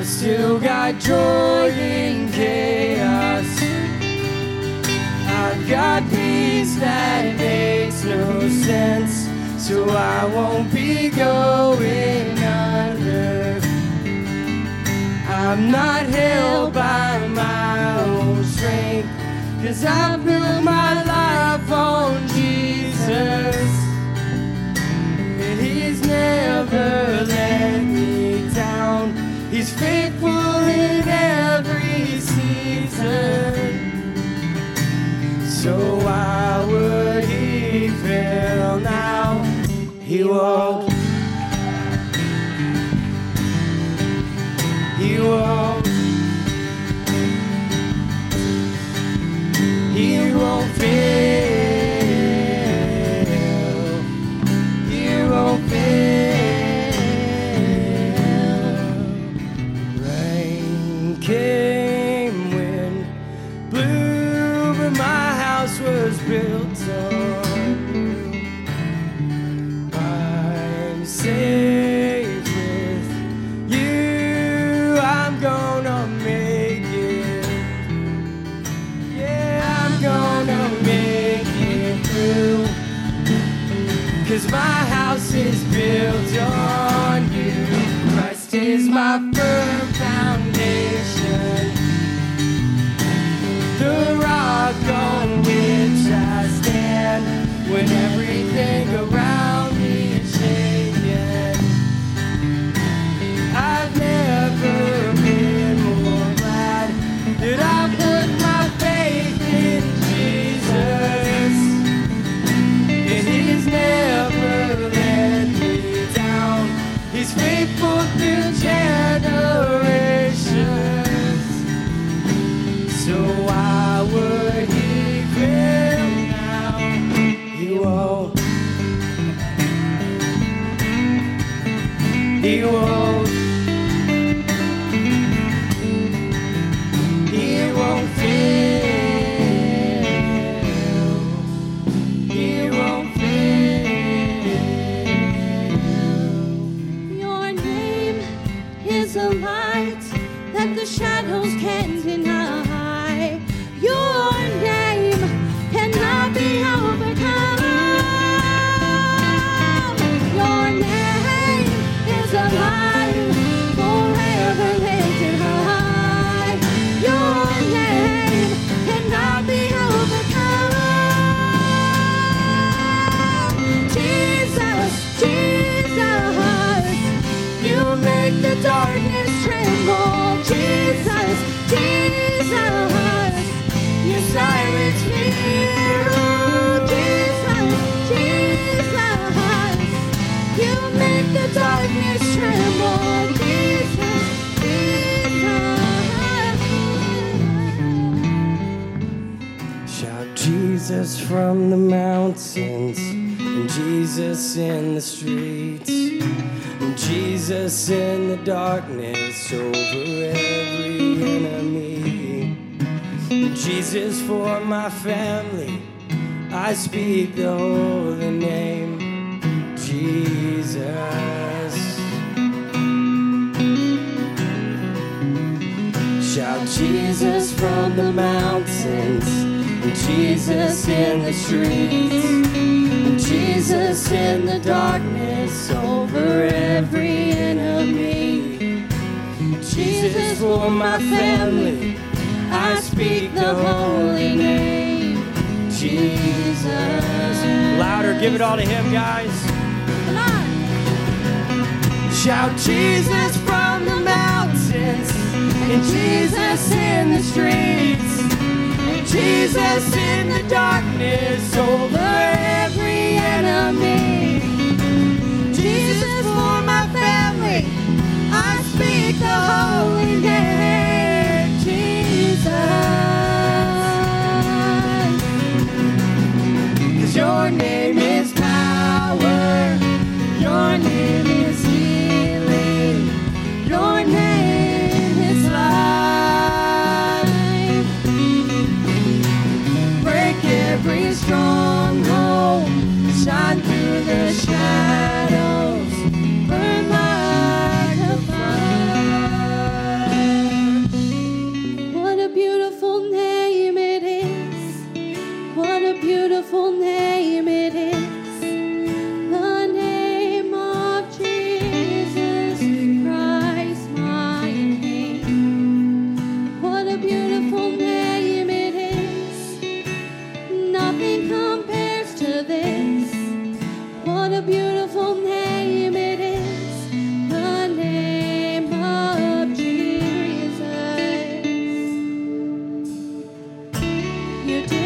I've still got joy in chaos. I've got peace that makes no sense, so I won't be going under. I'm not held by my own strength, cause I've built my life He won't. He won't. He won't fail. With you. I'm gonna make it. Yeah, I'm gonna make it. Cause my house is built on you. Christ is my He won't. He won't fail. He won't fail. Your name is a light that the shadows can't deny. The darkness. Jesus, Jesus, Jesus, Jesus, you make the darkness tremble. Jesus, Jesus. Shout Jesus from the mountains, and Jesus in the streets, Jesus in the darkness over every enemy. Jesus for my family, I speak the holy name, Jesus. Shout Jesus from the mountains, and Jesus in the streets, Jesus in the darkness over every enemy. Jesus for my family, I speak the holy name, Jesus. Louder, give it all to Him, guys. Come on. Shout Jesus from the mountains, and Jesus in the streets, and Jesus in the darkness over every enemy. Jesus for my family, I speak the holy name, you do.